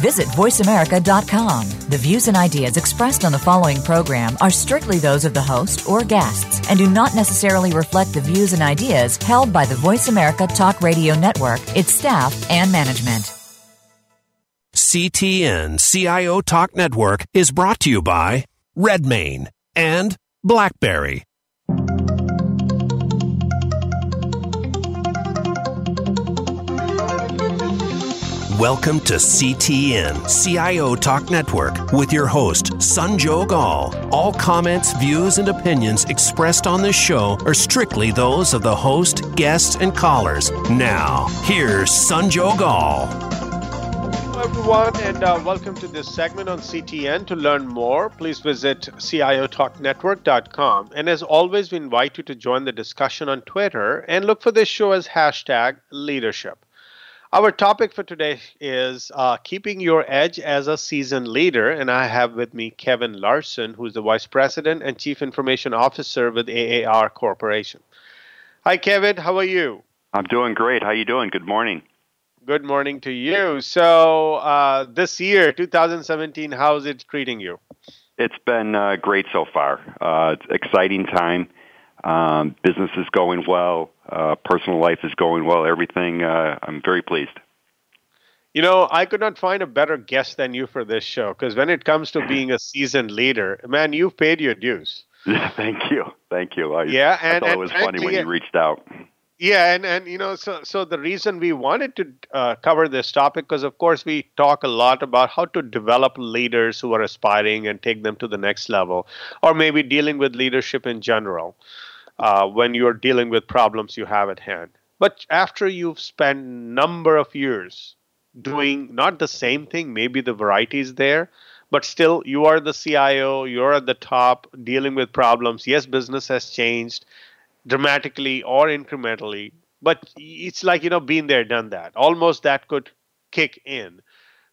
Visit VoiceAmerica.com. The views and ideas expressed on the following program are strictly those of the host or guests and do not necessarily reflect the views and ideas held by the Voice America Talk Radio Network, its staff, and management. CTN CIO Talk Network is brought to you by RedMane and Blackberry. Welcome to CTN CIO Talk Network with your host, Sanjog Aul. All comments, views, and opinions expressed on this show are strictly those of the host, guests, and callers. Now, here's Sanjog Aul. Hello, everyone, and uh, welcome to this segment on CTN. To learn more, please visit CIOTalkNetwork.com. And as always, we invite you to join the discussion on Twitter and look for this show as hashtag leadership. Our topic for today is uh, keeping your edge as a seasoned leader, and I have with me Kevin Larson, who's the Vice President and Chief Information Officer with AAR Corporation. Hi, Kevin. How are you? I'm doing great. How are you doing? Good morning. Good morning to you. So, uh, this year, 2017, how's it treating you? It's been uh, great so far. Uh, it's exciting time. Um, business is going well. Uh, personal life is going well. Everything. Uh, I'm very pleased. You know, I could not find a better guest than you for this show because when it comes to being a seasoned leader, man, you've paid your dues. Yeah, thank you, thank you. I, yeah, and, I thought and it was funny when you reached out. Yeah, and and you know, so so the reason we wanted to uh, cover this topic because of course we talk a lot about how to develop leaders who are aspiring and take them to the next level, or maybe dealing with leadership in general uh, when you're dealing with problems you have at hand. But after you've spent number of years doing not the same thing, maybe the variety is there, but still you are the CIO, you're at the top dealing with problems. Yes, business has changed dramatically or incrementally, but it's like you know, been there, done that. Almost that could kick in.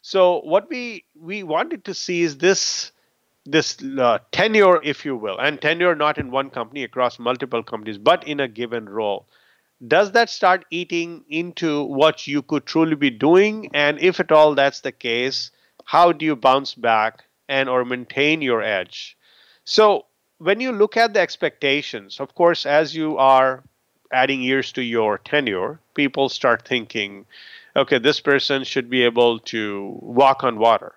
So what we we wanted to see is this this uh, tenure, if you will, and tenure not in one company across multiple companies, but in a given role. Does that start eating into what you could truly be doing? And if at all that's the case, how do you bounce back and or maintain your edge? So when you look at the expectations, of course, as you are adding years to your tenure, people start thinking, okay, this person should be able to walk on water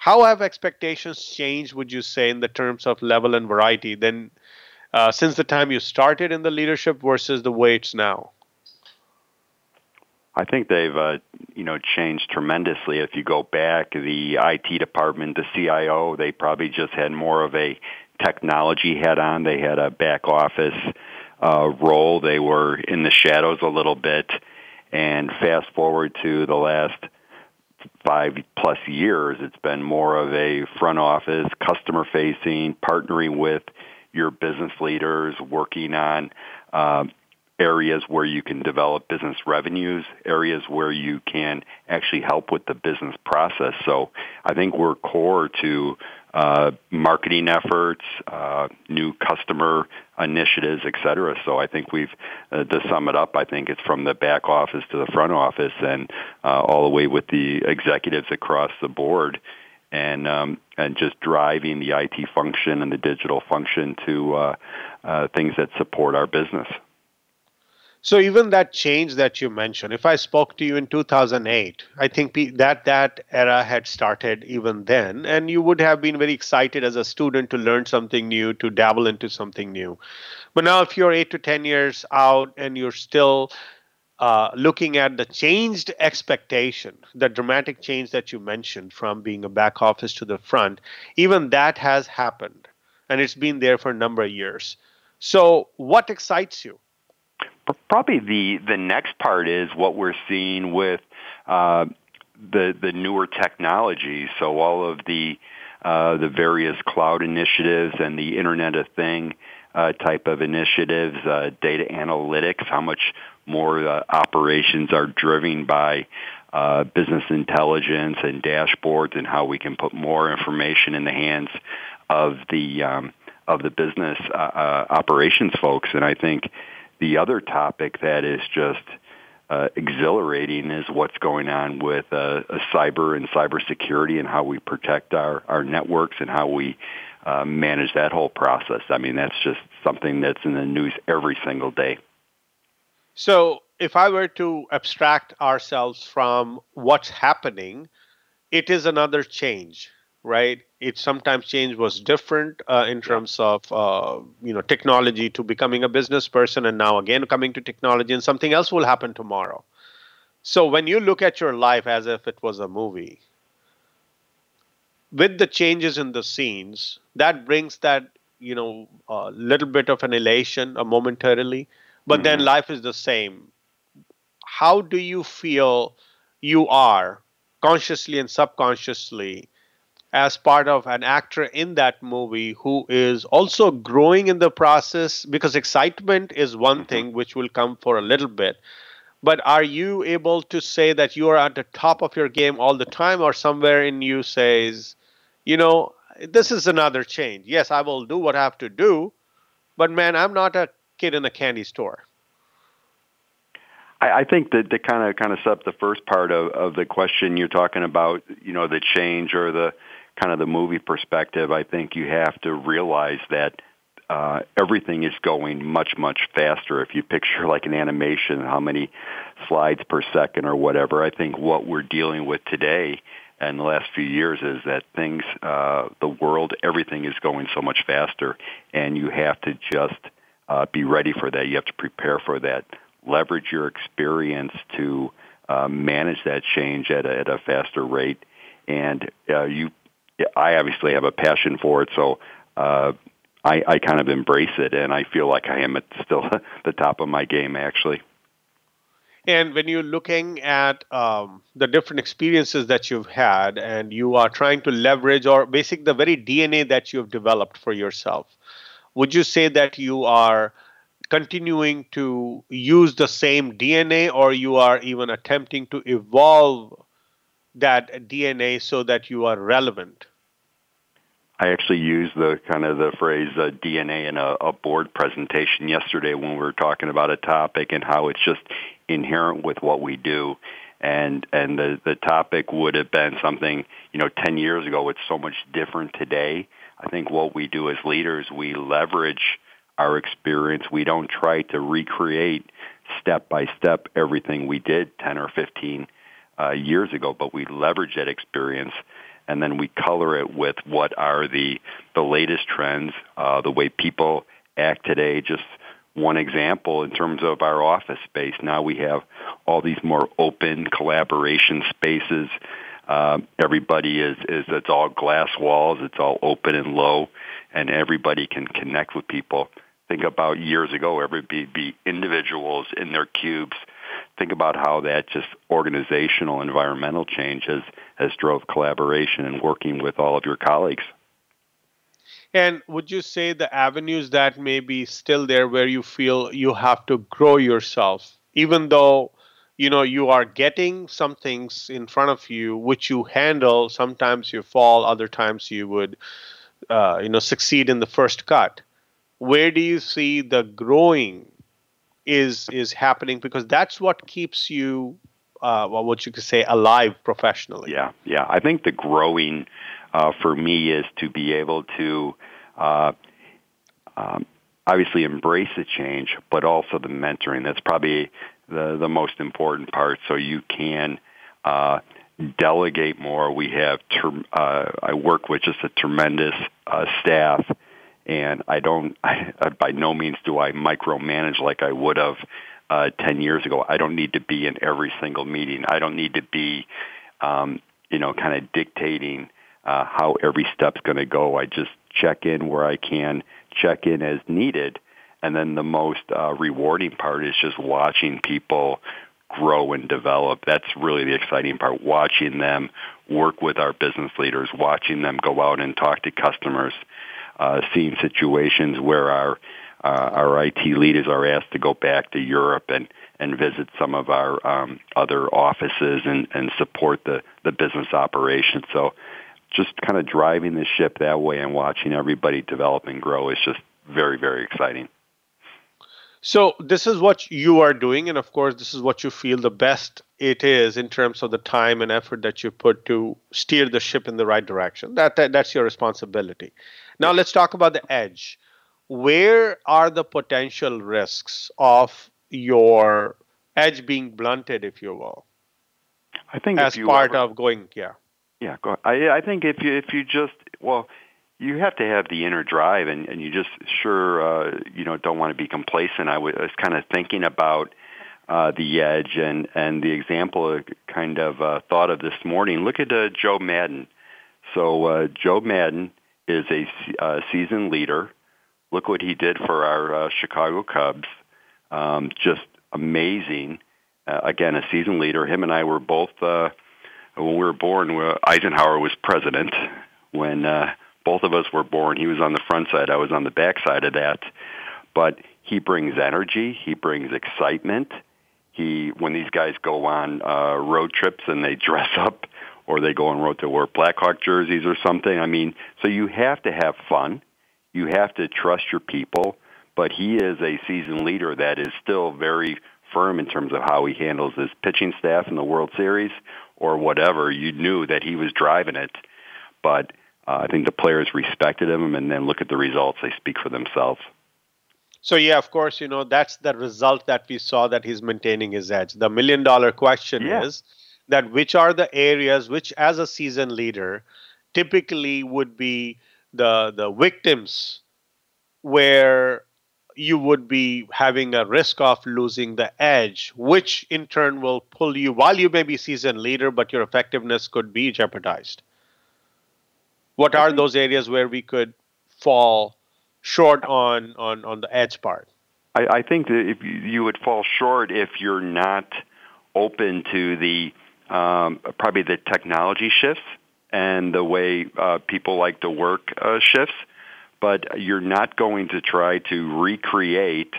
how have expectations changed, would you say, in the terms of level and variety, then uh, since the time you started in the leadership versus the way it's now? I think they've, uh, you know, changed tremendously. If you go back, the IT department, the CIO, they probably just had more of a technology head on. They had a back office uh, role. They were in the shadows a little bit. And fast forward to the last five plus years, it's been more of a front office, customer facing, partnering with your business leaders, working on uh, areas where you can develop business revenues, areas where you can actually help with the business process. So I think we're core to uh, marketing efforts, uh, new customer initiatives, et cetera. So I think we've, uh, to sum it up, I think it's from the back office to the front office and uh, all the way with the executives across the board and um, and just driving the IT function and the digital function to uh, uh, things that support our business. So even that change that you mentioned, if I spoke to you in 2008, I think that that era had started even then, and you would have been very excited as a student to learn something new, to dabble into something new. But now, if you're eight to 10 years out and you're still uh, looking at the changed expectation, the dramatic change that you mentioned from being a back office to the front, even that has happened, and it's been there for a number of years. So, what excites you? Probably the the next part is what we're seeing with uh, the the newer technology. So all of the uh, the various cloud initiatives and the Internet of Thing uh, type of initiatives, uh, data analytics, how much more uh, operations are driven by uh, business intelligence and dashboards and how we can put more information in the hands of the um, of the business operations folks. And I think the other topic that is just uh, exhilarating is what's going on with uh, cyber and cybersecurity and how we protect our, our networks and how we uh, manage that whole process. I mean, that's just something that's in the news every single day. So, if I were to abstract ourselves from what's happening, it is another change right? It sometimes change was different uh, in terms of uh, you know technology to becoming a business person, and now again coming to technology, and something else will happen tomorrow. So when you look at your life as if it was a movie, with the changes in the scenes, that brings that you know a little bit of an elation, a momentarily, but mm-hmm. then life is the same. How do you feel you are consciously and subconsciously as part of an actor in that movie who is also growing in the process because excitement is one mm-hmm. thing which will come for a little bit. But are you able to say that you are at the top of your game all the time or somewhere in you says you know this is another change. Yes i will do what i have to do but man i'm not a kid in a candy store. I, I think that to kind of kind of sub the first part of, of the question you're talking about, you know, the change or the kind of the movie perspective, I think you have to realize that uh, everything is going much, much faster. If you picture like an animation, how many slides per second or whatever, I think what we're dealing with today and the last few years is that things, uh, the world, everything is going so much faster, and you have to just uh, be ready for that. You have to prepare for that. Leverage your experience to uh, manage that change at a, at a faster rate, and uh, you I obviously have a passion for it, so uh, I, I kind of embrace it, and I feel like I am at still the top of my game, actually. And when you're looking at um, the different experiences that you've had, and you are trying to leverage or basic the very DNA that you've developed for yourself, would you say that you are continuing to use the same DNA, or you are even attempting to evolve that DNA so that you are relevant? I actually used the kind of the phrase uh, DNA in a, a board presentation yesterday when we were talking about a topic and how it's just inherent with what we do. And and the the topic would have been something you know ten years ago. It's so much different today. I think what we do as leaders, we leverage our experience. We don't try to recreate step by step everything we did 10 or 15 uh, years ago, but we leverage that experience and then we color it with what are the the latest trends, uh, the way people act today. Just one example in terms of our office space. Now we have all these more open collaboration spaces. Uh, everybody is, is it's all glass walls, it's all open and low, and everybody can connect with people. Think about years ago, everybody be individuals in their cubes think about how that just organizational environmental change has, has drove collaboration and working with all of your colleagues. And would you say the avenues that may be still there where you feel you have to grow yourself, even though you know you are getting some things in front of you which you handle, sometimes you fall, other times you would uh, you know succeed in the first cut. Where do you see the growing is is happening because that's what keeps you uh, well, what you could say alive professionally. Yeah, yeah. I think the growing uh, for me is to be able to uh, um, obviously embrace the change, but also the mentoring. That's probably the the most important part. So you can uh, delegate more. We have ter- uh, I work with just a tremendous uh, staff and I don't, I, by no means do I micromanage like I would have uh, 10 years ago. I don't need to be in every single meeting. I don't need to be, um, you know, kind of dictating uh, how every step's going to go. I just check in where I can, check in as needed. And then the most uh, rewarding part is just watching people grow and develop. That's really the exciting part, watching them work with our business leaders, watching them go out and talk to customers, uh, seen situations where our uh, our IT leaders are asked to go back to Europe and and visit some of our um, other offices and, and support the, the business operation. So just kind of driving the ship that way and watching everybody develop and grow is just very, very exciting. So this is what you are doing, and of course, this is what you feel the best it is in terms of the time and effort that you put to steer the ship in the right direction. That, that that's your responsibility. Now let's talk about the edge. Where are the potential risks of your edge being blunted, if you will? I think as part of going, yeah. Yeah, go I, I think if you if you just well, you have to have the inner drive, and, and you just sure uh, you know don't want to be complacent. I was, was kind of thinking about uh, the edge and and the example I kind of uh, thought of this morning. Look at uh, Joe Maddon. So uh, Joe Maddon is a uh, seasoned leader. Look what he did for our uh, Chicago Cubs. Um, just amazing. Uh, again, a seasoned leader. Him and I were both uh, when we were born. Eisenhower was president when. Uh, both of us were born. He was on the front side. I was on the back side of that. But he brings energy. He brings excitement. He, when these guys go on uh, road trips and they dress up, or they go on road to wear Blackhawk jerseys or something. I mean, so you have to have fun. You have to trust your people. But he is a seasoned leader that is still very firm in terms of how he handles his pitching staff in the World Series or whatever. You knew that he was driving it, but uh, I think the players respected him, and then look at the results; they speak for themselves. So yeah, of course, you know that's the result that we saw that he's maintaining his edge. The million dollar question yeah. is that which are the areas which, as a season leader, typically would be the the victims where you would be having a risk of losing the edge, which in turn will pull you while you may be season leader, but your effectiveness could be jeopardized what are those areas where we could fall short on on on the edge part? I, I think that if you, you would fall short if you're not open to the um, probably the technology shifts and the way uh, people like to work uh, shifts, but you're not going to try to recreate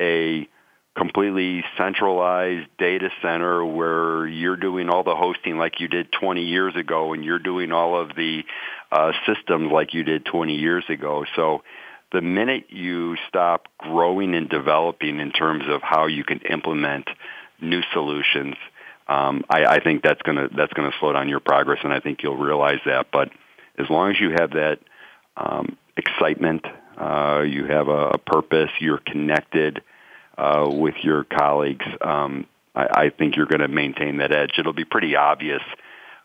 a completely centralized data center where you're doing all the hosting like you did 20 years ago and you're doing all of the uh, systems like you did 20 years ago. So the minute you stop growing and developing in terms of how you can implement new solutions, um, I, I think that's gonna that's gonna slow down your progress, and I think you'll realize that. But as long as you have that um, excitement, uh, you have a, a purpose, you're connected uh, with your colleagues, um, I, I think you're going to maintain that edge. It'll be pretty obvious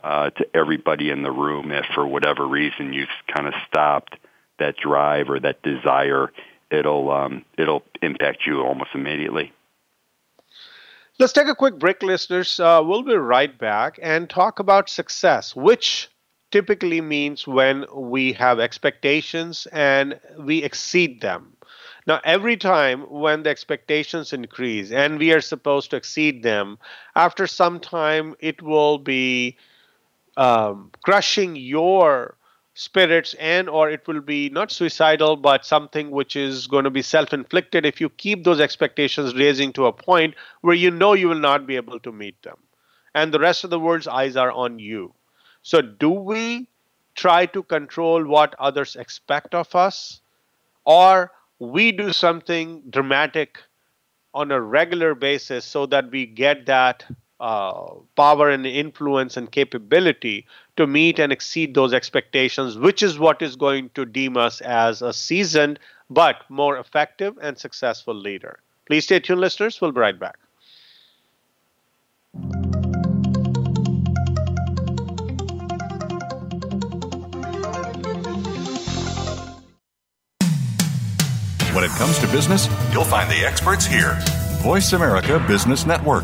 uh, to everybody in the room if for whatever reason you've kind of stopped that drive or that desire. It'll um, it'll impact you almost immediately. Let's take a quick break, listeners. Uh, we'll be right back and talk about success, which typically means when we have expectations and we exceed them. Now, every time when the expectations increase and we are supposed to exceed them, after some time it will be um, crushing your spirits and or it will be not suicidal but something which is going to be self-inflicted. If you keep those expectations raising to a point where you know you will not be able to meet them. And the rest of the world's eyes are on you. So do we try to control what others expect of us? Or we do something dramatic on a regular basis so that we get that uh, power and influence and capability to meet and exceed those expectations, which is what is going to deem us as a seasoned but more effective and successful leader. Please stay tuned, listeners. We'll be right back. When it comes to business, you'll find the experts here. Voice America Business Network.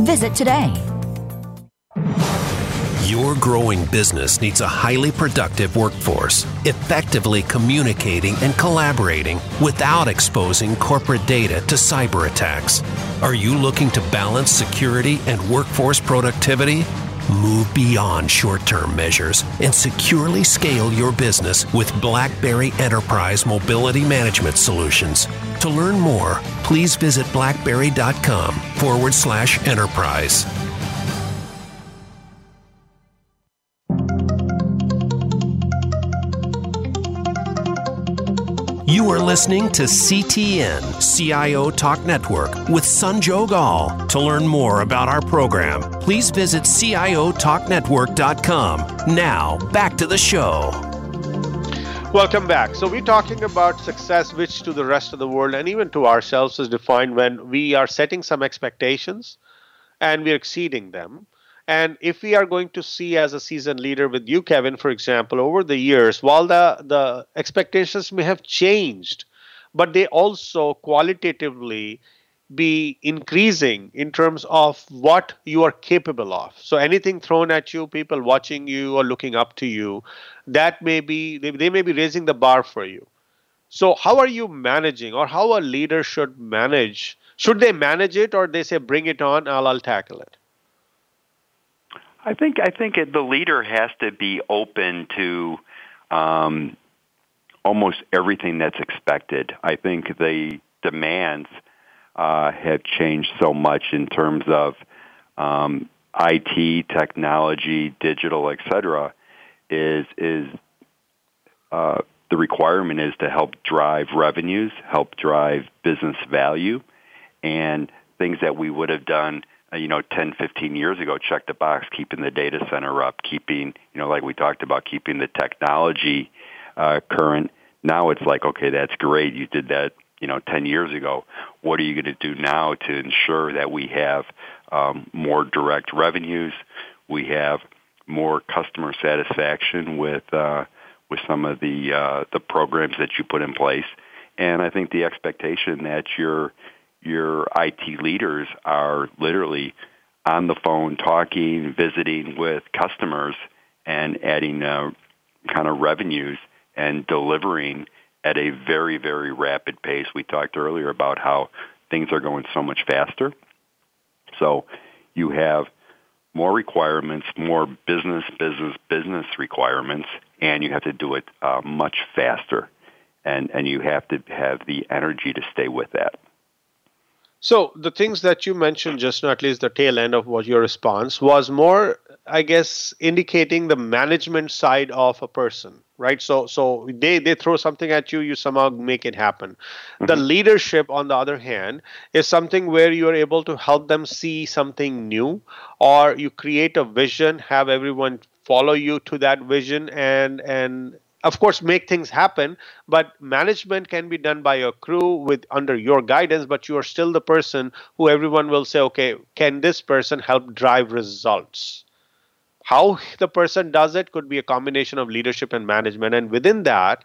Visit today. Your growing business needs a highly productive workforce, effectively communicating and collaborating without exposing corporate data to cyber attacks. Are you looking to balance security and workforce productivity? Move beyond short term measures and securely scale your business with BlackBerry Enterprise Mobility Management Solutions. To learn more, please visit blackberry.com forward slash enterprise. You are listening to CTN CIO Talk Network with Sanjog Aul. To learn more about our program, please visit CIOTalkNetwork.com. Now, back to the show. Welcome back. So, we're talking about success, which to the rest of the world and even to ourselves is defined when we are setting some expectations and we're exceeding them. And if we are going to see as a season leader with you, Kevin, for example, over the years, while the, the expectations may have changed, but they also qualitatively be increasing in terms of what you are capable of. So anything thrown at you, people watching you or looking up to you, that may be they, they may be raising the bar for you. So how are you managing or how a leader should manage? Should they manage it or they say bring it on, I'll, I'll tackle it? I think I think it, the leader has to be open to um, almost everything that's expected. I think the demands uh, have changed so much in terms of um, IT, technology, digital, etc. Is is uh, the requirement is to help drive revenues, help drive business value, and things that we would have done you know, 10, 15 years ago, check the box, keeping the data center up, keeping, you know, like we talked about, keeping the technology uh, current. Now it's like, okay, that's great. You did that, you know, 10 years ago. What are you going to do now to ensure that we have um, more direct revenues? We have more customer satisfaction with uh, with some of the uh, the programs that you put in place. And I think the expectation that you're your IT leaders are literally on the phone talking, visiting with customers, and adding uh, kind of revenues and delivering at a very, very rapid pace. We talked earlier about how things are going so much faster. So you have more requirements, more business, business, business requirements, and you have to do it uh, much faster. And, and you have to have the energy to stay with that. So the things that you mentioned just now, at least the tail end of what your response was more, I guess, indicating the management side of a person, right? So so they they throw something at you, you somehow make it happen. Mm-hmm. The leadership, on the other hand, is something where you are able to help them see something new, or you create a vision, have everyone follow you to that vision and and of course make things happen but management can be done by a crew with under your guidance but you are still the person who everyone will say okay can this person help drive results? How the person does it could be a combination of leadership and management and within that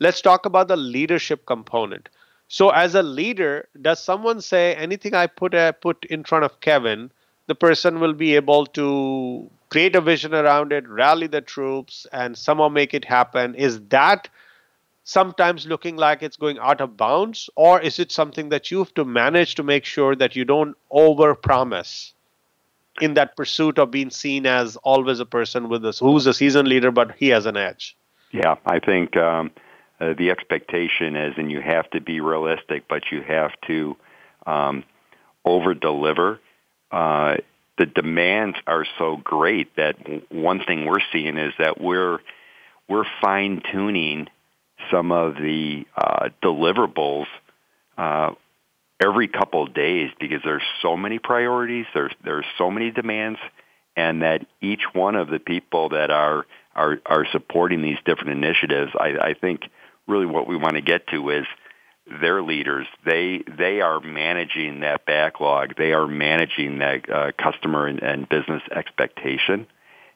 let's talk about the leadership component. So as a leader does someone say anything i put uh, put in front of kevin the person will be able to create a vision around it, rally the troops, and somehow make it happen. Is that sometimes looking like it's going out of bounds, or is it something that you have to manage to make sure that you don't overpromise in that pursuit of being seen as always a person with us who's a seasoned leader, but he has an edge? Yeah, I think um, uh, the expectation is, and you have to be realistic, but you have to um, over deliver. Uh, the demands are so great that one thing we're seeing is that we're we're fine tuning some of the uh, deliverables uh, every couple of days because there's so many priorities, there's there's so many demands, and that each one of the people that are are are supporting these different initiatives, I, I think really what we want to get to is their leaders. They they are managing that backlog. They are managing that uh, customer and, and business expectation,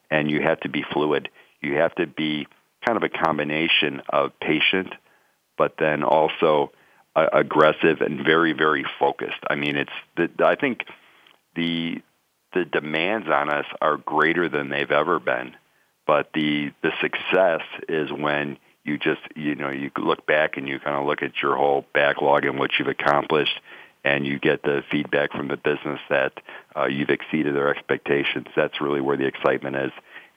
and you have to be fluid. You have to be kind of a combination of patient, but then also uh, aggressive and very very focused. I mean, it's the, I think the the demands on us are greater than they've ever been, but the the success is when you just you know you look back and you kind of look at your whole backlog and what you've accomplished and you get the feedback from the business that uh, you've exceeded their expectations. That's really where the excitement is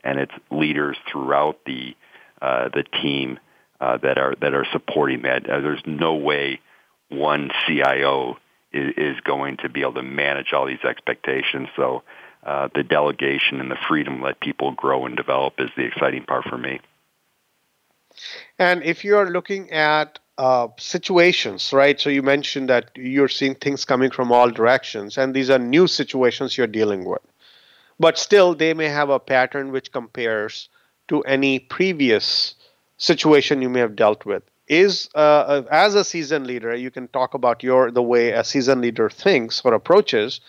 and it's leaders throughout the uh, the team uh, that are that are supporting that. Uh, there's no way one CIO is, is going to be able to manage all these expectations. So uh, the delegation and the freedom to let people grow and develop is the exciting part for me. And if you're looking at uh, situations, right? So you mentioned that you're seeing things coming from all directions, and these are new situations you're dealing with. But still, they may have a pattern which compares to any previous situation you may have dealt with. Is uh, uh as a season leader, you can talk about your the way a season leader thinks or approaches.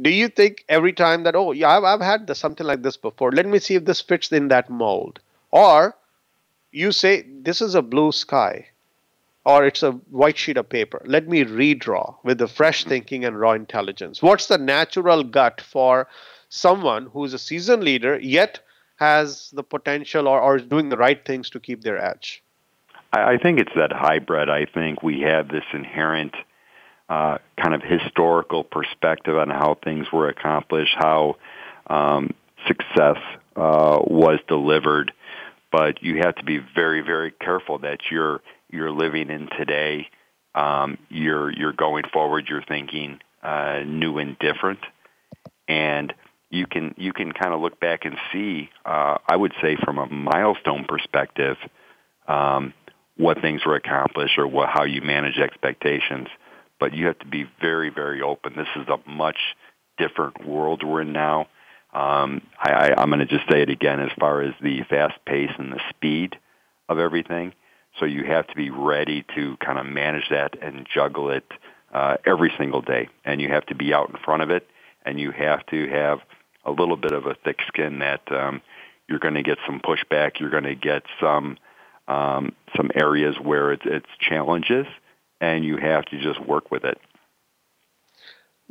Do you think every time that oh yeah I've, I've had this, something like this before? Let me see if this fits in that mold, or you say this is a blue sky or it's a white sheet of paper. Let me redraw with the fresh thinking and raw intelligence. What's the natural gut for someone who's a seasoned leader yet has the potential or, or is doing the right things to keep their edge? I, I think it's that hybrid. I think we have this inherent uh, kind of historical perspective on how things were accomplished, how um, success uh, was delivered but you have to be very, very careful that you're you're living in today. Um, you're you're going forward. You're thinking uh, new and different, and you can you can kind of look back and see. Uh, I would say from a milestone perspective, um, what things were accomplished or what how you manage expectations. But you have to be very very open. This is a much different world we're in now. Um, I, I, I'm going to just say it again as far as the fast pace and the speed of everything. So you have to be ready to kind of manage that and juggle it uh, every single day. And you have to be out in front of it, and you have to have a little bit of a thick skin that um, you're going to get some pushback. You're going to get some um, some areas where it's, it's challenges, and you have to just work with it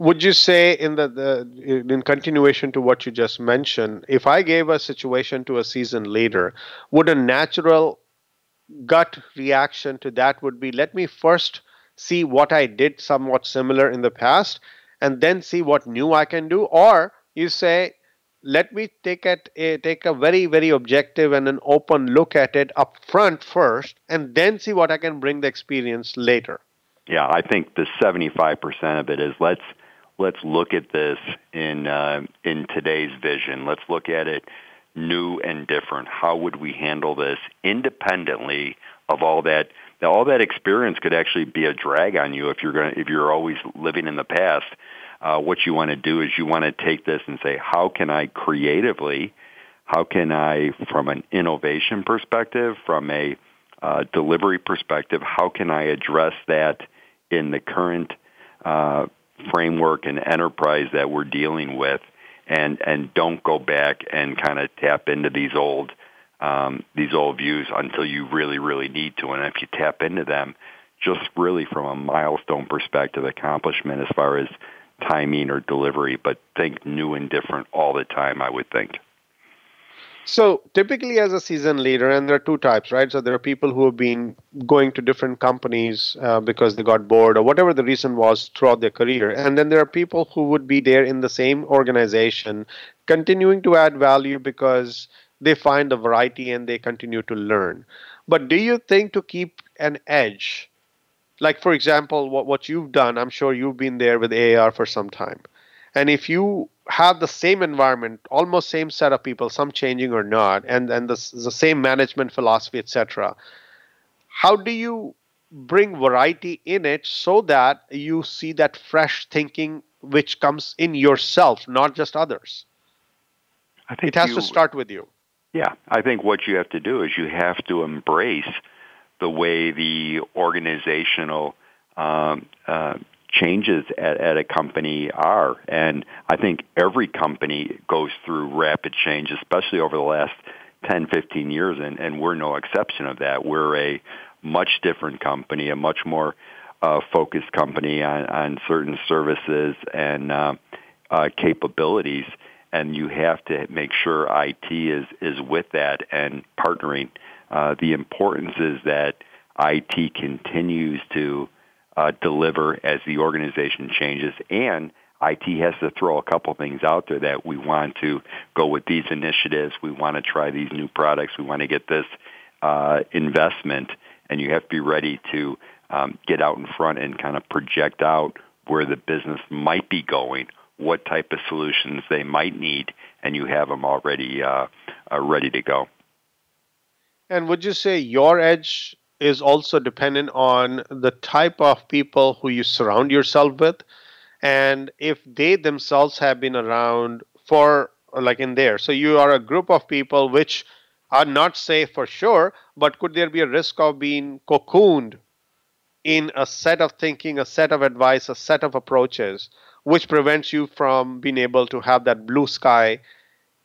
would you say in the, the in continuation to what you just mentioned if i gave a situation to a season leader would a natural gut reaction to that would be let me first see what i did somewhat similar in the past and then see what new i can do or you say let me take it a, take a very very objective and an open look at it up front first and then see what i can bring the experience later yeah i think the 75% of it is let's let's look at this in uh, in today's vision. Let's look at it new and different. How would we handle this independently of all that? Now, All that experience could actually be a drag on you if you're going if you're always living in the past. Uh, what you want to do is you want to take this and say, how can I creatively, how can I, from an innovation perspective, from a uh, delivery perspective, how can I address that in the current uh, framework and enterprise that we're dealing with and and don't go back and kind of tap into these old um, these old views until you really really need to. And if you tap into them just really from a milestone perspective accomplishment as far as timing or delivery but think new and different all the time i would think so typically, as a season leader, and there are two types, right? So there are people who have been going to different companies uh, because they got bored or whatever the reason was throughout their career, and then there are people who would be there in the same organization, continuing to add value because they find a variety and they continue to learn. But do you think to keep an edge, like for example, what what you've done? I'm sure you've been there with AAR for some time, and if you have the same environment, almost same set of people, some changing or not, and and the, the same management philosophy, etc. How do you bring variety in it so that you see that fresh thinking which comes in yourself, not just others? I think it has you, to start with you. Yeah, I think what you have to do is you have to embrace the way the organizational um, uh, changes at, at a company are. And I think every company goes through rapid change, especially over the last 10, 15 years, and, and we're no exception of that. We're a much different company, a much more uh, focused company on, on certain services and uh, uh, capabilities and you have to make sure IT is is with that and partnering. Uh, the importance is that IT continues to uh, deliver as the organization changes, and IT has to throw a couple things out there that we want to go with these initiatives. We want to try these new products. We want to get this uh, investment, and you have to be ready to um, get out in front and kind of project out where the business might be going what type of solutions they might need, and you have them already uh, uh, ready to go. And would you say your edge is also dependent on the type of people who you surround yourself with? And if they themselves have been around for, like in there, so you are a group of people which are not safe for sure, but could there be a risk of being cocooned in a set of thinking, a set of advice, a set of approaches? which prevents you from being able to have that blue sky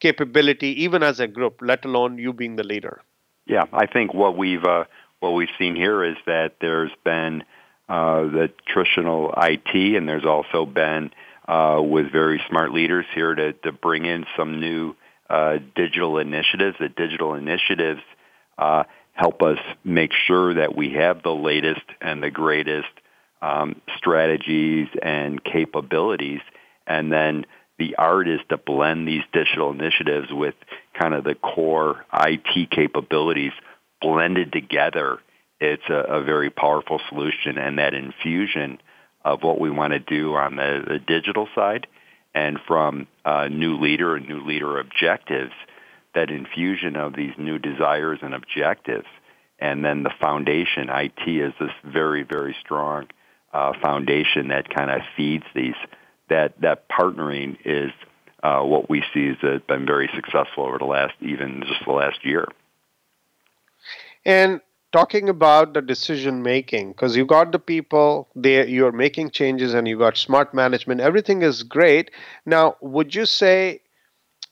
capability even as a group let alone you being the leader yeah i think what we've uh, what we've seen here is that there's been uh, the traditional IT, and there's also been uh, with very smart leaders here to, to bring in some new uh, digital initiatives. The digital initiatives uh, help us make sure that we have the latest and the greatest um, strategies and capabilities, and then the art is to blend these digital initiatives with kind of the core IT capabilities blended together. It's a, a very powerful solution, and that infusion of what we want to do on the, the digital side and from uh, new leader and new leader objectives, that infusion of these new desires and objectives, and then the foundation, IT is this very, very strong uh, foundation that kind of feeds these. That that partnering is uh, what we see has been very successful over the last even just the last year. And talking about the decision making, because you got the people they you're making changes, and you got smart management. Everything is great. Now, would you say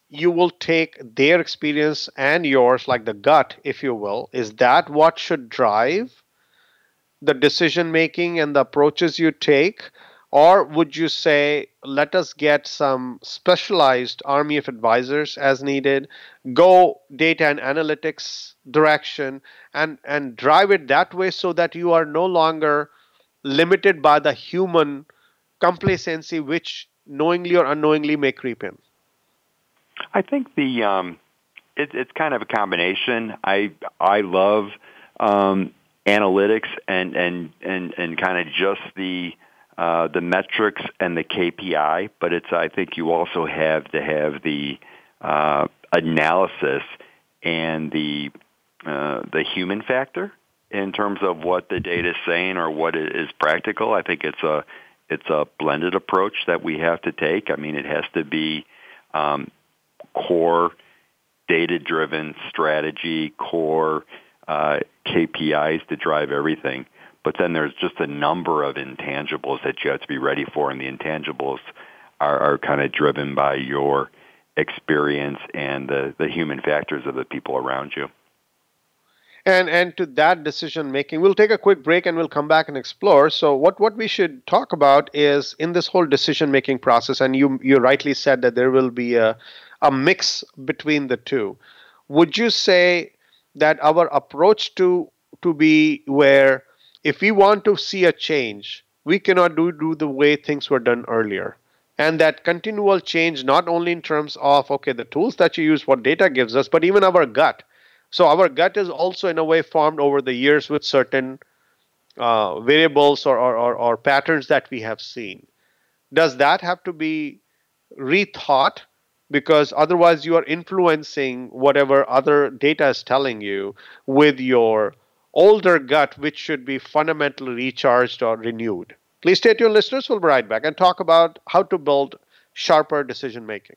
you will take their experience and yours, like the gut, if you will? Is that what should drive the decision making and the approaches you take? Or would you say, let us get some specialized army of advisors as needed, go data and analytics direction, and, and drive it that way so that you are no longer limited by the human complacency, which knowingly or unknowingly may creep in? I think the um, it, it's kind of a combination. I I love um, analytics and and and and kind of just the uh, the metrics and the KPI, but it's I think you also have to have the uh, analysis and the uh, the human factor in terms of what the data is saying or what is practical. I think it's a it's a blended approach that we have to take. I mean, it has to be um, core data driven strategy, core uh, KPIs to drive everything. But then there's just a number of intangibles that you have to be ready for, and the intangibles are, are kind of driven by your experience and the, the human factors of the people around you. And and to that decision making, we'll take a quick break and we'll come back and explore. So what, what we should talk about is in this whole decision making process, and you you rightly said that there will be a, a mix between the two. Would you say that our approach to to be where if we want to see a change, we cannot do, do the way things were done earlier. And that continual change, not only in terms of, okay, the tools that you use, what data gives us, but even our gut. So our gut is also, in a way, formed over the years with certain uh, variables or, or, or, or patterns that we have seen. Does that have to be rethought because otherwise you are influencing whatever other data is telling you with your older gut which should be fundamentally recharged or renewed. Please stay tuned, listeners. We'll be right back and talk about how to build sharper decision making.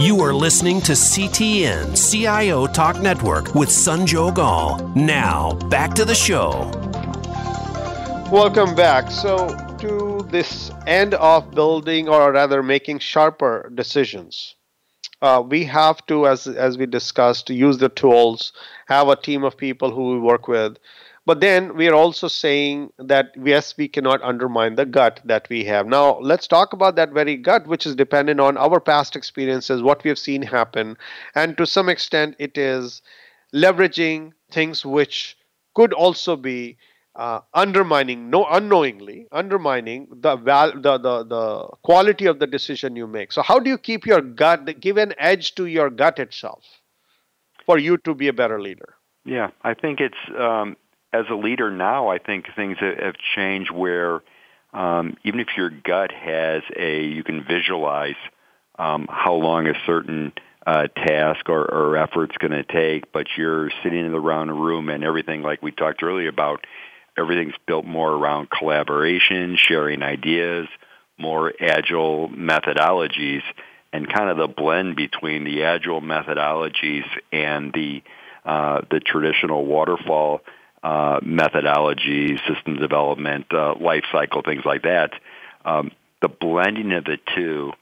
You are listening to CTN CIO Talk Network with Sanjog Aul. Now, back to the show. Welcome back. So, to this end of building, or rather making sharper decisions, uh, we have to, as, as we discussed, use the tools, have a team of people who we work with, but then we are also saying that yes, we cannot undermine the gut that we have. Now, let's talk about that very gut, which is dependent on our past experiences, what we have seen happen. And to some extent, it is leveraging things which could also be uh, undermining, no, unknowingly undermining the, val- the the the quality of the decision you make. So, how do you keep your gut, give an edge to your gut itself, for you to be a better leader? Yeah, I think it's um, as a leader now, I think things have changed where um, even if your gut has a, you can visualize um, how long a certain uh, task or, or effort's going to take, but you're sitting in the round room and everything like we talked earlier about, everything's built more around collaboration, sharing ideas, more agile methodologies, and kind of the blend between the agile methodologies and the uh, the traditional waterfall uh, methodology, system development, uh, life cycle, things like that. Um, the blending of the two,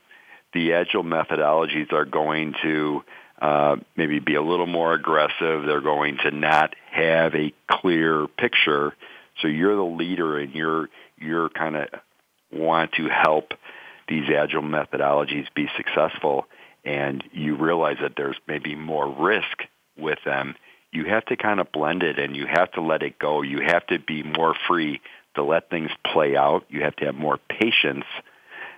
the agile methodologies are going to uh, maybe be a little more aggressive. They're going to not have a clear picture. So you're the leader, and you're you're kind of want to help these agile methodologies be successful, and you realize that there's maybe more risk with them you have to kind of blend it and you have to let it go. You have to be more free to let things play out. You have to have more patience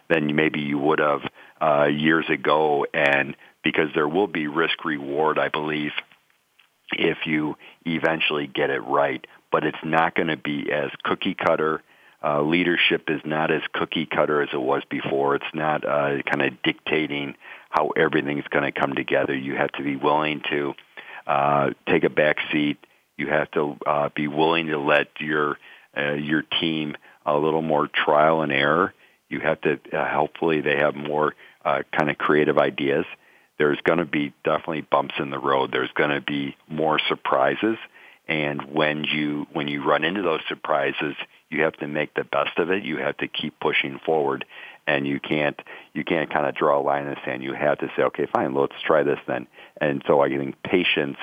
than maybe you would have uh, years ago. And because there will be risk reward, I believe, if you eventually get it right. But it's not going to be as cookie cutter. Uh, leadership is not as cookie cutter as it was before. It's not uh, kind of dictating how everything's going to come together. You have to be willing to uh, take a back seat. You have to uh, be willing to let your uh, your team a little more trial and error. You have to uh, hopefully they have more uh, kind of creative ideas. There's going to be definitely bumps in the road. There's going to be more surprises, and when you when you run into those surprises, you have to make the best of it. You have to keep pushing forward, and you can't you can't kind of draw a line in the sand. You have to say, okay, fine, let's try this then. And so I think patience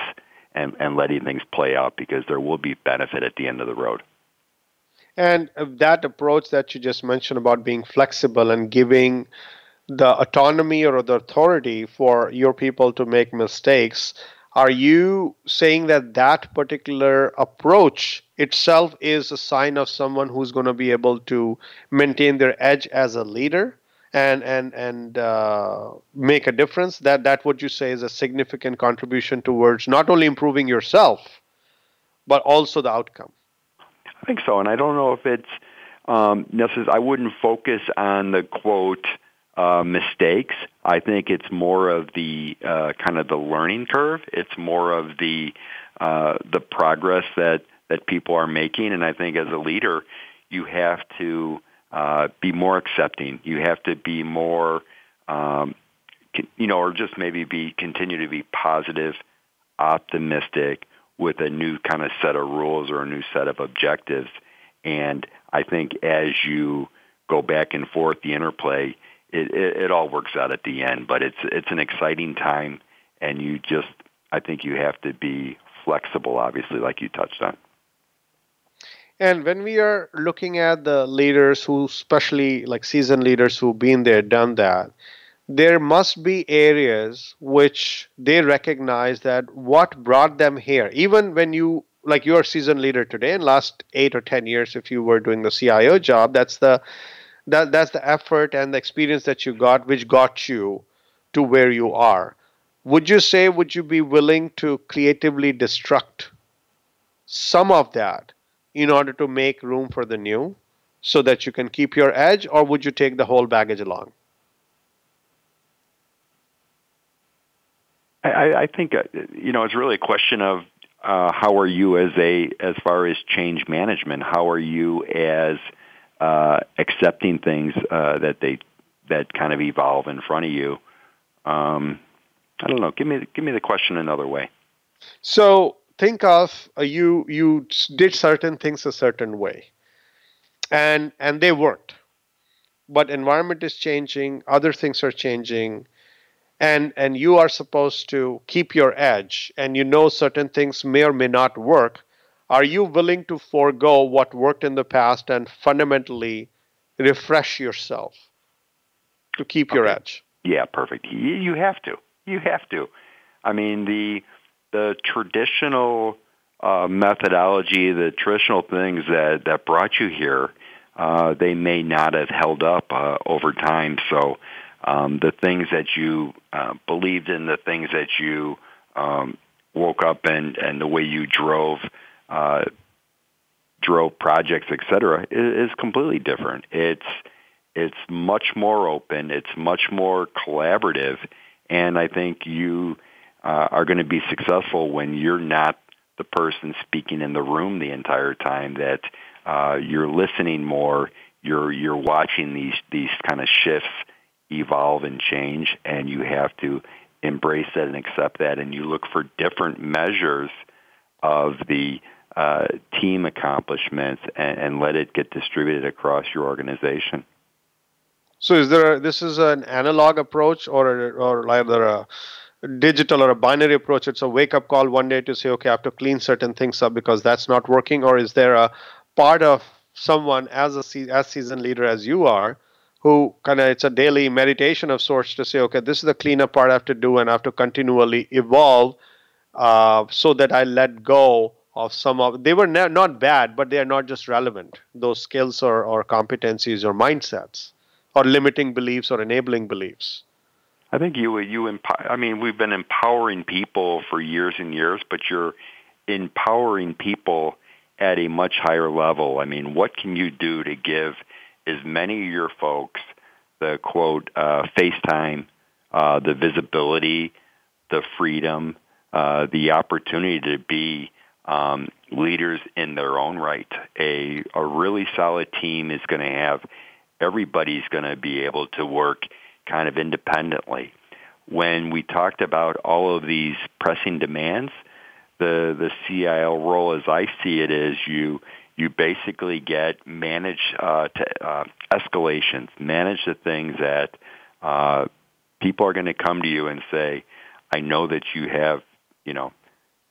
and, and letting things play out because there will be benefit at the end of the road. And uh, that approach that you just mentioned about being flexible and giving the autonomy or the authority for your people to make mistakes, are you saying that that particular approach itself is a sign of someone who's going to be able to maintain their edge as a leader and and and uh, make a difference. That that what you say is a significant contribution towards not only improving yourself but also the outcome. I think so and i don't know if it's um, necessary i wouldn't focus on the quote uh, mistakes. I think it's more of the uh, kind of the learning curve. It's more of the uh, the progress that that people are making and i think as a leader you have to uh, be more accepting. You have to be more, um, you know, or just maybe be continue to be positive, optimistic with a new kind of set of rules or a new set of objectives. And I think as you go back and forth, the interplay, it, it, it all works out at the end. But it's it's an exciting time, and you just I think you have to be flexible, obviously, like you touched on. And when we are looking at the leaders who, especially like seasoned leaders who've been there, done that, there must be areas which they recognize that what brought them here, even when you like you're a seasoned leader today in last eight or ten years, if you were doing the CIO job, that's the that that's the effort and the experience that you got which got you to where you are. Would you say would you be willing to creatively destruct some of that in order to make room for the new so that you can keep your edge, or would you take the whole baggage along? I, I think uh, you know it's really a question of uh, how are you as a as far as change management? How are you as uh, accepting things uh, that they that kind of evolve in front of you? Um, I don't know. Give me give me the question another way. So think of uh, you you did certain things a certain way. And and they worked but environment is changing other things are changing and and you are supposed to keep your edge and you know certain things may or may not work. Are you willing to forego what worked in the past and fundamentally refresh yourself to keep okay. your edge? Yeah perfect. You have to. You have to. I mean the the traditional uh, methodology, the traditional things that, that brought you here, uh, they may not have held up uh, over time. So um, the things that you uh, believed in, the things that you um, woke up and, and the way you drove uh, drove projects, et cetera, is, is completely different. It's it's much more open. It's much more collaborative, and I think you uh, are going to be successful when you're not the person speaking in the room the entire time. That uh, you're listening more. You're you're watching these these kind of shifts evolve and change, and you have to embrace that and accept that. And you look for different measures of the uh, team accomplishments and, and let it get distributed across your organization. So, is there a, this is an analog approach, or or either a digital or a binary approach it's a wake up call one day to say okay i have to clean certain things up because that's not working or is there a part of someone as a as seasoned leader as you are who kind of it's a daily meditation of sorts to say okay this is the cleanup part i have to do and i have to continually evolve uh, so that i let go of some of they were ne- not bad but they are not just relevant those skills or, or competencies or mindsets or limiting beliefs or enabling beliefs I think you you empower. I mean, we've been empowering people for years and years, but you're empowering people at a much higher level. I mean, what can you do to give as many of your folks the quote uh, FaceTime, uh, the visibility, the freedom, uh, the opportunity to be um, leaders in their own right. A a really solid team is going to have everybody's going to be able to work kind of independently. When we talked about all of these pressing demands, the the CIO role, as I see it, is you you basically get manage uh, uh, escalations, manage the things that uh, people are going to come to you and say, "I know that you have, you know,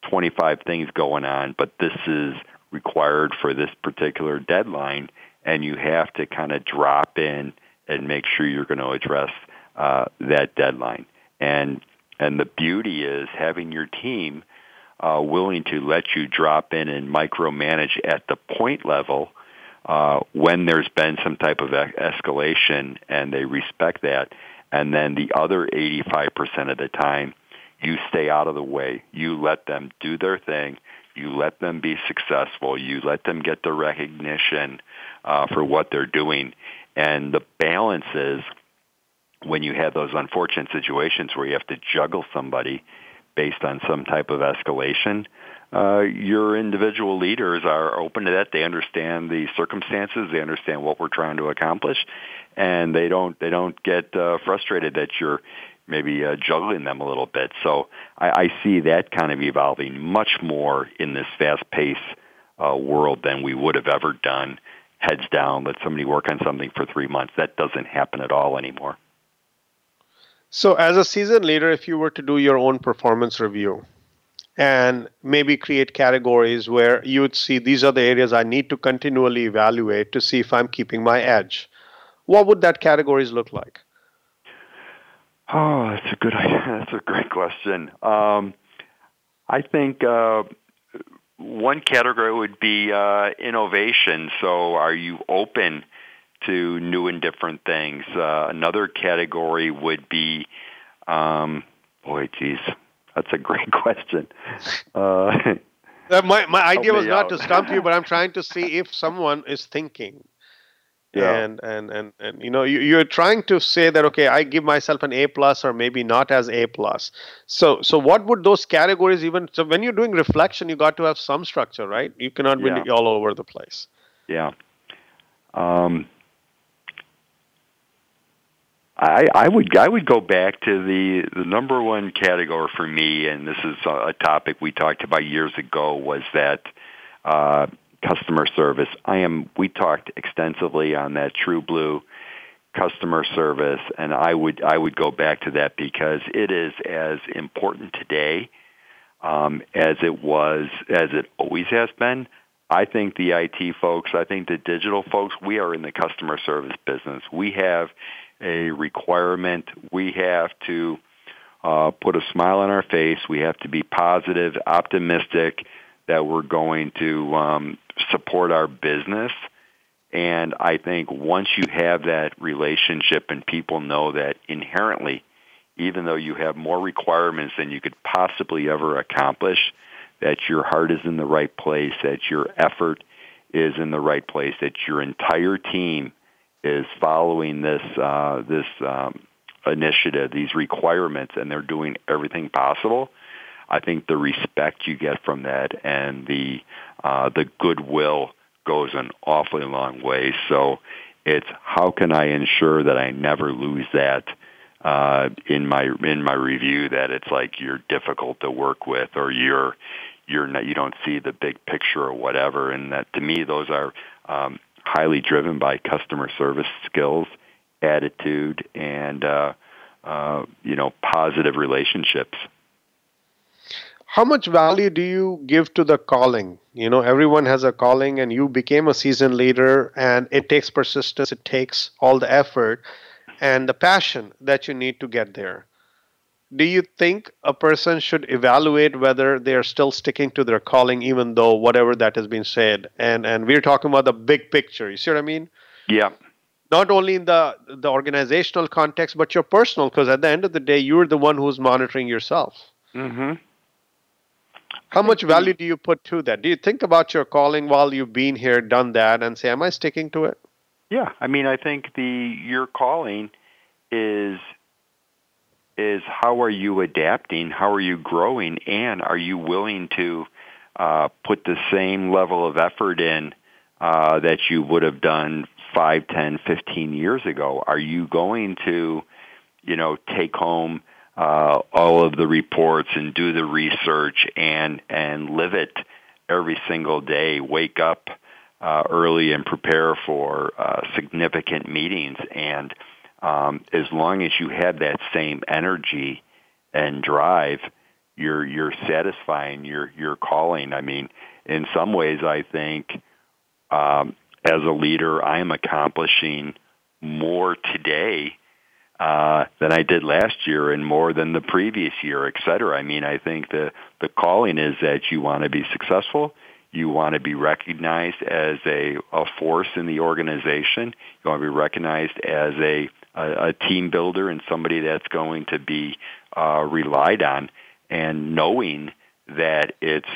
25 things going on, but this is required for this particular deadline," and you have to kind of drop in and make sure you're going to address uh, that deadline. And and the beauty is having your team uh, willing to let you drop in and micromanage at the point level uh, when there's been some type of escalation and they respect that. And then the other 85% of the time, you stay out of the way. You let them do their thing. You let them be successful. You let them get the recognition uh, for what they're doing. And the balance is when you have those unfortunate situations where you have to juggle somebody based on some type of escalation, uh, your individual leaders are open to that. They understand the circumstances. They understand what we're trying to accomplish, and they don't they don't get uh, frustrated that you're maybe uh, juggling them a little bit. So I, I see that kind of evolving much more in this fast-paced uh, world than we would have ever done. Heads down, let somebody work on something for three months. That doesn't happen at all anymore. So, as a season leader, if you were to do your own performance review and maybe create categories where you would see these are the areas I need to continually evaluate to see if I'm keeping my edge, what would that categories look like? Oh, that's a good idea. That's a great question. Um, I think uh, one category would be uh, innovation. So, are you open to new and different things? Uh, another category would be, um, boy, geez, that's a great question. Uh, my my idea was not out. to stump you, but I'm trying to see if someone is thinking yeah. and and and and you know you, you're trying to say that okay i give myself an a plus or maybe not as a plus so so what would those categories even so when you're doing reflection you got to have some structure right you cannot yeah. be all over the place yeah um I, I would I would go back to the the number one category for me, and this is a, topic we talked about years ago. Was that uh, customer service. I am. We talked extensively on that True Blue customer service, and I would I would go back to that because it is as important today um, as it was as it always has been. I think the IT folks, I think the digital folks, we are in the customer service business. We have a requirement. We have to uh, put a smile on our face. We have to be positive, optimistic that we're going to um, support our business. And I think once you have that relationship and people know that inherently, even though you have more requirements than you could possibly ever accomplish, that your heart is in the right place, that your effort is in the right place, that your entire team is following this uh, this um, initiative, these requirements, and they're doing everything possible I think the respect you get from that and the uh, the goodwill goes an awfully long way. So it's how can I ensure that I never lose that uh, in my in my review that it's like you're difficult to work with or you're you're not, you don't see the big picture or whatever. And that to me, those are um, highly driven by customer service skills, attitude, and uh, uh, you know positive relationships. How much value do you give to the calling? You know everyone has a calling and you became a season leader and it takes persistence it takes all the effort and the passion that you need to get there do you think a person should evaluate whether they are still sticking to their calling even though whatever that has been said? And and we're talking about the big picture you see what i mean? Yeah. Not only in the the organizational context but your personal because at the end of the day you're the one who's monitoring yourself. Mm-hmm. How much value do you put to that? Do you think about your calling while you've been here, done that, and say, "Am I sticking to it?" Yeah, I mean, I think the your calling is is how are you adapting? How are you growing? And are you willing to uh, put the same level of effort in uh, that you would have done five, ten, fifteen years ago? Are you going to, you know, take home uh, all of the reports and do the research and and live it every single day. Wake up uh, early and prepare for uh, significant meetings. And um, as long as you have that same energy and drive, you're you're satisfying your your calling. I mean, in some ways, I think um, as a leader, I am accomplishing more today uh, than I did last year and more than the previous year, et cetera. I mean, I think the, the calling is that you want to be successful. You want to be recognized as a, a force in the organization. You want to be recognized as a, a, a team builder and somebody that's going to be uh, relied on. And knowing that it's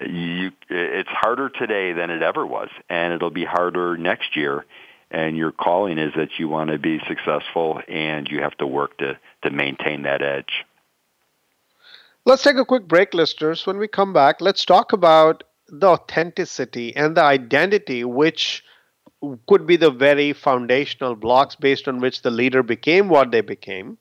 you, it's harder today than it ever was, and it'll be harder next year and your calling is that you want to be successful and you have to work to, to maintain that edge. Let's take a quick break, listeners. When we come back, let's talk about the authenticity and the identity, which could be the very foundational blocks based on which the leader became what they became.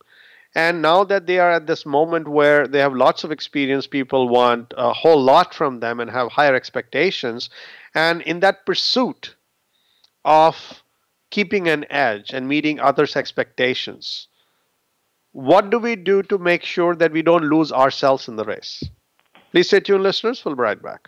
And now that they are at this moment where they have lots of experience, people want a whole lot from them and have higher expectations. And in that pursuit of keeping an edge and meeting others' expectations. What do we do to make sure that we don't lose ourselves in the race? Please stay tuned, listeners. We'll be right back.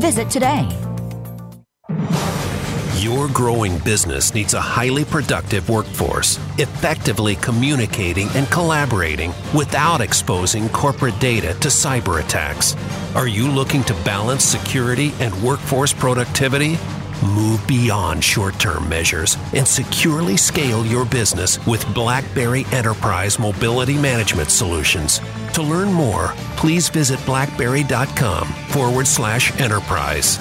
Visit today. Your growing business needs a highly productive workforce, effectively communicating and collaborating without exposing corporate data to cyber attacks. Are you looking to balance security and workforce productivity? Move beyond short term measures and securely scale your business with BlackBerry Enterprise Mobility Management Solutions. To learn more, please visit blackberry.com forward slash enterprise.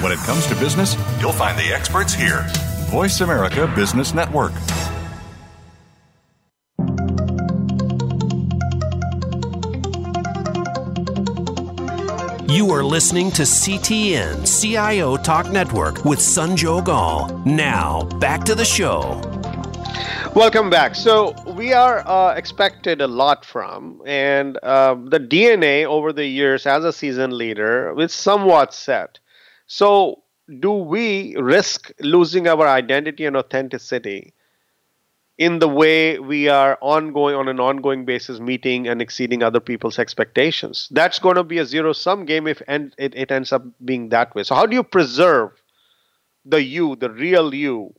When it comes to business, you'll find the experts here. Voice America Business Network. You are listening to CTN CIO Talk Network with Sanjog Aul. Now, back to the show. Welcome back. So we are uh, expected a lot from, and uh, the DNA over the years as a season leader is somewhat set. So do we risk losing our identity and authenticity in the way we are ongoing on an ongoing basis meeting and exceeding other people's expectations that's going to be a zero sum game if and it, it ends up being that way so how do you preserve the you the real you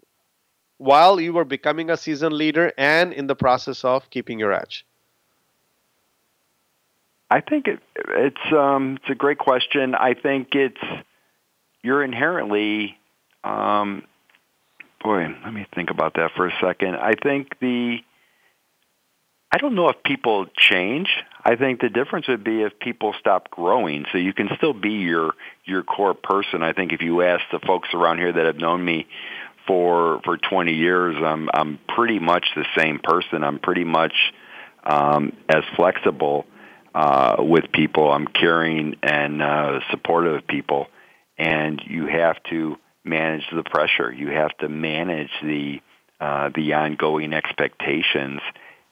while you were becoming a seasoned leader and in the process of keeping your edge? I think it, it's um, it's a great question. I think it's you're inherently um, boy. Let me think about that for a second. I think the I don't know if people change. I think the difference would be if people stop growing. So you can still be your your core person. I think if you ask the folks around here that have known me for for 20 years, I'm I'm pretty much the same person. I'm pretty much um, as flexible uh, with people. I'm caring and uh, supportive of people, and you have to manage the pressure. You have to manage the uh, the ongoing expectations,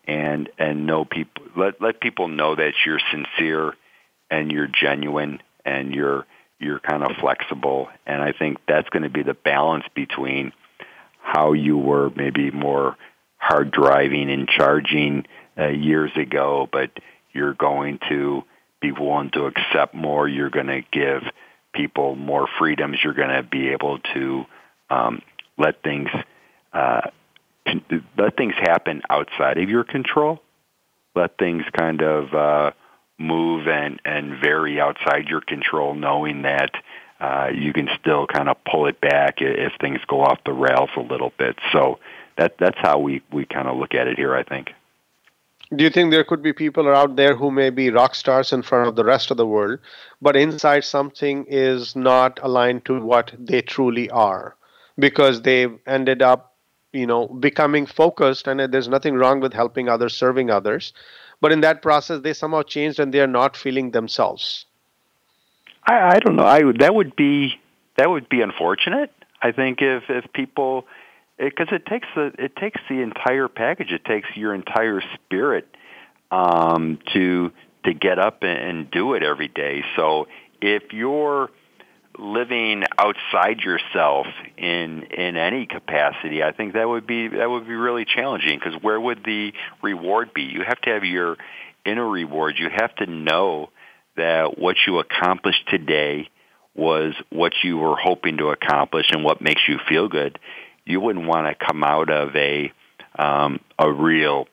and and know people. Let let people know that you're sincere and you're genuine and you're you're kind of flexible. And I think that's going to be the balance between how you were maybe more hard driving and charging uh, years ago, but you're going to be willing to accept more. You're going to give people more freedoms. You're going to be able to um, let things uh, let things happen outside of your control. Let things kind of uh, move and and vary outside your control, knowing that uh, you can still kind of pull it back if things go off the rails a little bit. So that that's how we we kind of look at it here. I think. Do you think there could be people out there who may be rock stars in front of the rest of the world, but inside something is not aligned to what they truly are because they've ended up, you know, becoming focused and there's nothing wrong with helping others, serving others. But in that process, they somehow changed and they are not feeling themselves. I, I don't know. I that would be that would be unfortunate. I think if if people because it, it, takes the it takes the entire package. It takes your entire spirit um, to to get up and, and do it every day. So if you're living outside yourself in in any capacity, I think that would be that would be really challenging because where would the reward be? You have to have your inner reward. You have to know that what you accomplished today was what you were hoping to accomplish and what makes you feel good you wouldn't want to come out of a um, a real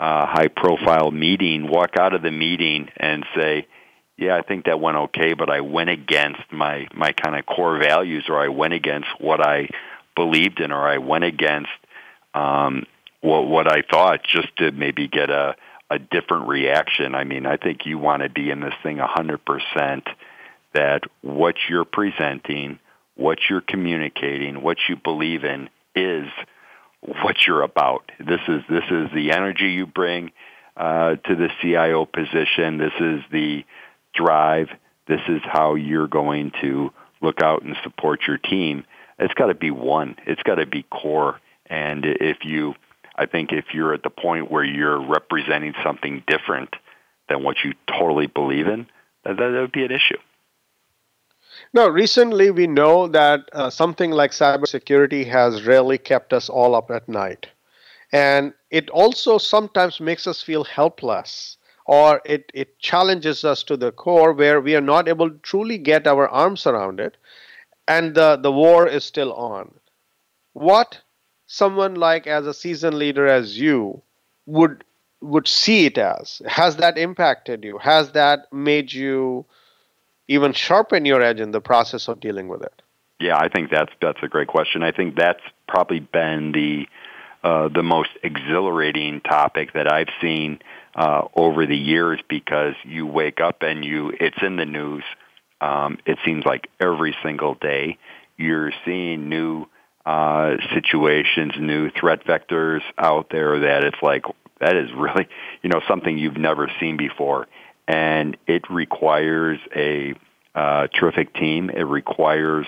uh, high profile meeting, walk out of the meeting and say, "Yeah, I think that went okay, but I went against my my kind of core values, or I went against what I believed in, or I went against um, what what I thought, just to maybe get a a different reaction." I mean, I think you want to be in this thing hundred percent that what you're presenting what you're communicating, what you believe in is what you're about. This is this is the energy you bring uh, to the CIO position. This is the drive. This is how you're going to look out and support your team. It's got to be one. It's got to be core. And if you, I think if you're at the point where you're representing something different than what you totally believe in, that, that would be an issue. Now, recently we know that uh, something like cybersecurity has really kept us all up at night. And it also sometimes makes us feel helpless or it, it challenges us to the core where we are not able to truly get our arms around it and the, the war is still on. What someone like as a seasoned leader as you would would see it as has that impacted you has that made you even sharpen your edge in the process of dealing with it? Yeah, I think that's that's a great question. I think that's probably been the uh, the most exhilarating topic that I've seen uh, over the years because you wake up and you it's in the news. Um, it seems like every single day you're seeing new uh, situations, new threat vectors out there that it's like that is really you know something you've never seen before and it requires a uh, terrific team. It requires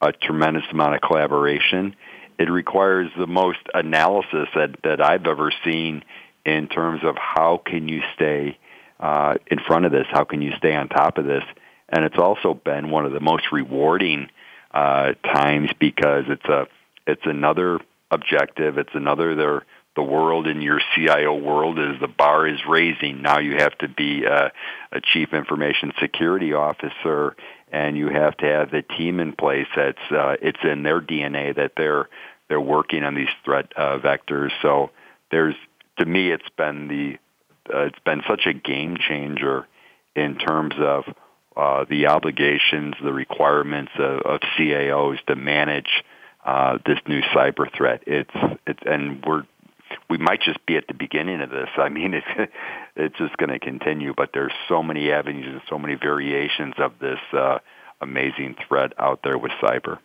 a tremendous amount of collaboration. It requires the most analysis that, that I've ever seen in terms of how can you stay uh, in front of this, how can you stay on top of this, and it's also been one of the most rewarding uh, times because it's a it's another objective, it's another there the world in your CIO world is the bar is raising. Now you have to be a, a chief information security officer, and you have to have the team in place. That's uh, it's in their DNA that they're they're working on these threat uh, vectors. So there's to me, it's been the uh, it's been such a game changer in terms of uh, the obligations, the requirements of, of CIOs to manage uh, this new cyber threat. It's it's and we're we might just be at the beginning of this. I mean, it's it's just going to continue, but there's so many avenues and so many variations of this uh, amazing threat out there with cyber.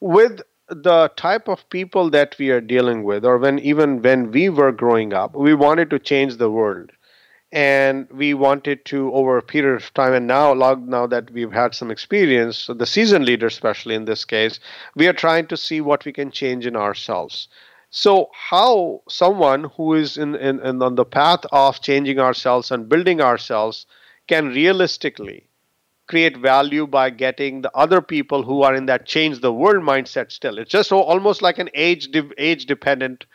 With the type of people that we are dealing with, or when even when we were growing up, we wanted to change the world and we wanted to over a period of time and now now that we've had some experience so the season leader especially in this case we are trying to see what we can change in ourselves so, how someone who is in, in, in, on the path of changing ourselves and building ourselves can realistically create value by getting the other people who are in that change the world mindset still? It's just almost like an age age dependent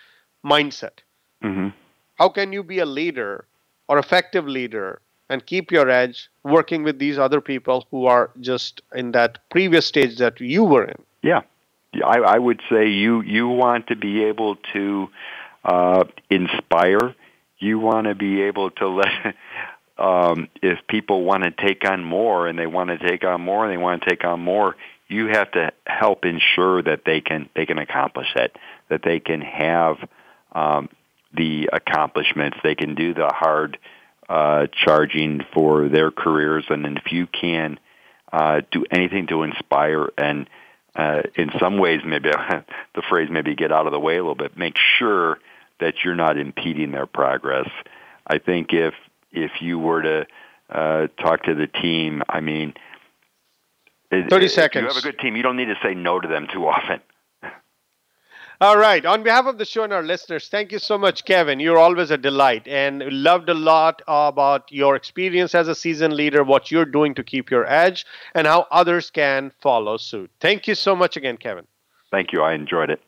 mindset. Mm-hmm. How can you be a leader or effective leader and keep your edge working with these other people who are just in that previous stage that you were in? Yeah, I, I would say you you want to be able to uh, inspire. You want to be able to let. Um, if people want to take on more and they want to take on more and they want to take on more, you have to help ensure that they can they can accomplish it, that they can have um, the accomplishments, they can do the hard uh, charging for their careers, and if you can uh, do anything to inspire and uh, in some ways, maybe the phrase maybe get out of the way a little bit. Make sure that you're not impeding their progress. I think if if you were to uh, talk to the team, I mean, thirty seconds. you have a good team. You don't need to say no to them too often. All right. On behalf of the show and our listeners, thank you so much, Kevin. You're always a delight and loved a lot about your experience as a seasoned leader, what you're doing to keep your edge, and how others can follow suit. Thank you so much again, Kevin. Thank you. I enjoyed it.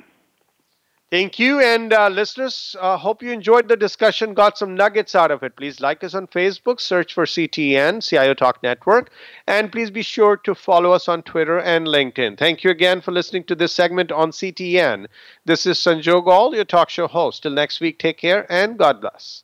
Thank you. And uh, listeners, uh, hope you enjoyed the discussion, got some nuggets out of it. Please like us on Facebook, search for CTN, CIO Talk Network, and please be sure to follow us on Twitter and LinkedIn. Thank you again for listening to this segment on CTN. This is Sanjog Aul, your talk show host. Till next week, take care and God bless.